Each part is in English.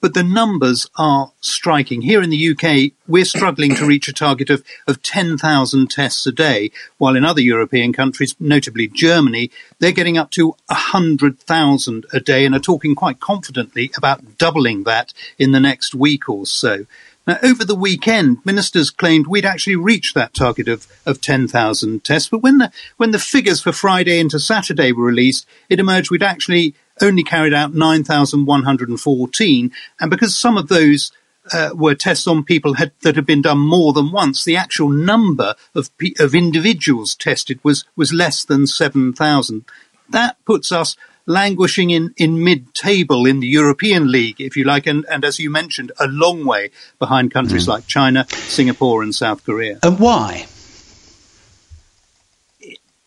but the numbers are striking. Here in the UK, we're struggling to reach a target of, of 10,000 tests a day, while in other European countries, notably Germany, they're getting up to 100,000 a day and are talking quite confidently about doubling that in the next week or so. Now, over the weekend, ministers claimed we'd actually reached that target of, of 10,000 tests. But when the, when the figures for Friday into Saturday were released, it emerged we'd actually only carried out 9,114. And because some of those uh, were tests on people had, that had been done more than once, the actual number of, of individuals tested was, was less than 7,000. That puts us languishing in, in mid-table in the European League, if you like, and, and as you mentioned, a long way behind countries mm. like China, Singapore and South Korea. And why?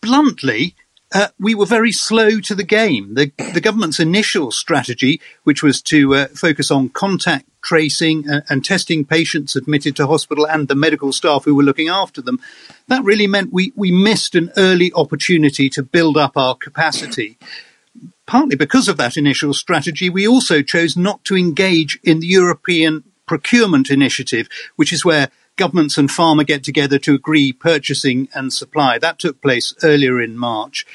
Bluntly, uh, we were very slow to the game. The, the government's initial strategy, which was to uh, focus on contact tracing and, and, testing patients admitted to hospital and the medical staff who were looking after them, that really meant we, we missed an early opportunity to build up our capacity. Partly because of that initial strategy, we also chose not to engage in the European procurement initiative, which is where governments and pharma get together to agree purchasing and supply. That took place earlier in March.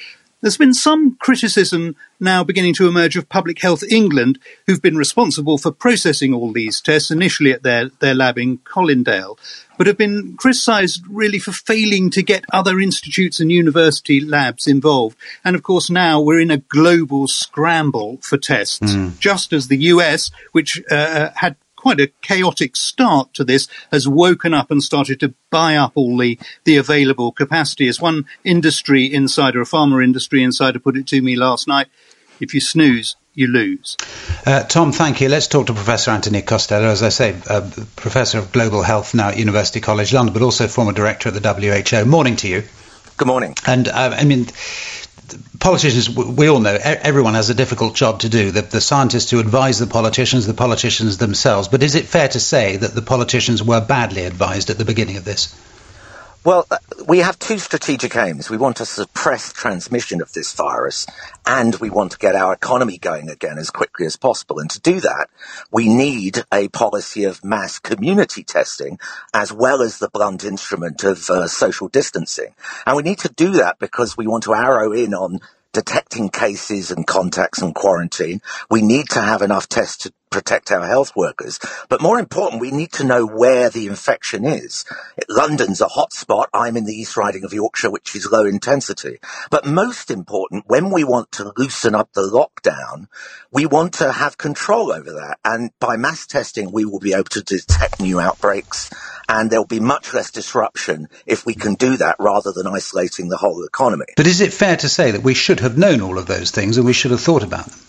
There's been some criticism now beginning to emerge of Public Health England, who've been responsible for processing all these tests initially at their, their lab in Colindale, but have been criticised really for failing to get other institutes and university labs involved. And of course, now we're in a global scramble for tests, mm. just as the US, which uh, had quite a chaotic start to this, has woken up and started to buy up all the, the available capacity. As one industry insider, a pharma industry insider, put it to me last night, if you snooze, you lose. Uh, Tom, thank you. Let's talk to Professor Anthony Costello, as I say, uh, Professor of Global Health now at University College London, but also former director at the WHO. Morning to you. Good morning. And uh, I mean, politicians, we all know, everyone has a difficult job to do. The, the, scientists who advise the politicians, the politicians themselves. But is it fair to say that the politicians were badly advised at the beginning of this? Well, uh, we have two strategic aims. We want to suppress transmission of this virus and we want to get our economy going again as quickly as possible. And to do that, we need a policy of mass community testing as well as the blunt instrument of uh, social distancing. And we need to do that because we want to arrow in on detecting cases and contacts and quarantine. We need to have enough tests to protect our health workers. But more important, we need to know where the infection is. London's a hotspot. I'm in the East Riding of Yorkshire, which is low intensity. But most important, when we want to loosen up the lockdown, we want to have control over that. And by mass testing, we will be able to detect new outbreaks and there'll be much less disruption if we can do that rather than isolating the whole economy. But is it fair to say that we should have known all of those things and we should have thought about them?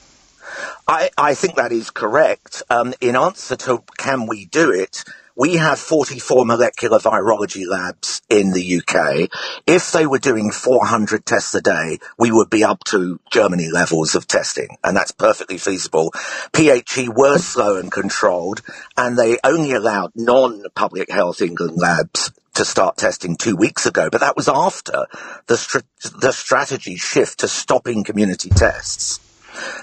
I, I think that is correct. Um, in answer to can we do it, we have 44 molecular virology labs in the UK. If they were doing 400 tests a day, we would be up to Germany levels of testing, and that's perfectly feasible. PHE were slow and controlled, and they only allowed non-public health England labs to start testing two weeks ago, but that was after the, the strategy shift to stopping community tests.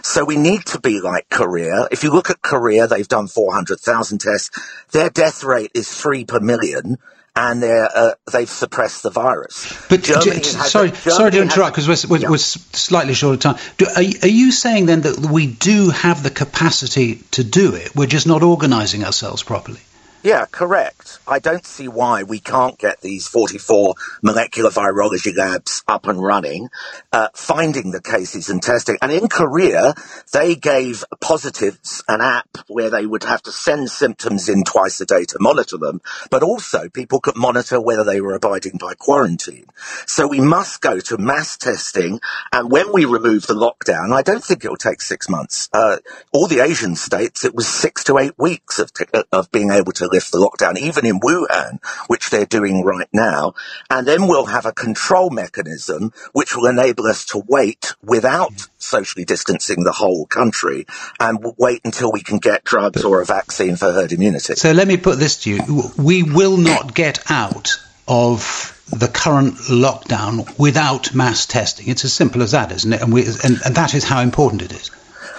So we need to be like Korea. If you look at Korea, they've done 400,000 tests. Their death rate is three per million and uh, they've suppressed the virus. But Germany sorry, a, sorry to interrupt because we're, we're, yeah. we're, slightly short of time. Do, are, are, you saying then that we do have the capacity to do it? We're just not organising ourselves properly. Yeah, correct. I don't see why we can't get these 44 molecular virology labs up and running, uh, finding the cases and testing. And in Korea, they gave positives an app where they would have to send symptoms in twice a day to monitor them, but also people could monitor whether they were abiding by quarantine. So we must go to mass testing. And when we remove the lockdown, I don't think it will take six months. Uh, all the Asian states, it was six to eight weeks of, t- of being able to lift the lockdown, even in Wuhan, which they're doing right now. And then we'll have a control mechanism which will enable us to wait without mm-hmm. socially distancing the whole country and wait until we can get drugs or a vaccine for herd immunity. So let me put this to you. We will not get out of the current lockdown without mass testing. It's as simple as that, isn't it? And, we, and, and that is how important it is.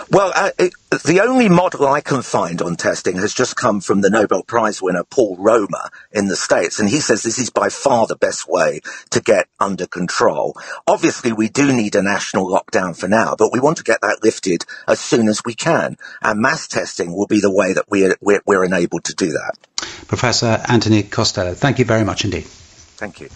Well, uh, it, the only model I can find on testing has just come from the Nobel Prize winner Paul Romer in the States, and he says this is by far the best way to get under control. Obviously, we do need a national lockdown for now, but we want to get that lifted as soon as we can, and mass testing will be the way that we're, we're, we're enabled to do that. Professor Anthony Costello, thank you very much indeed. Thank you.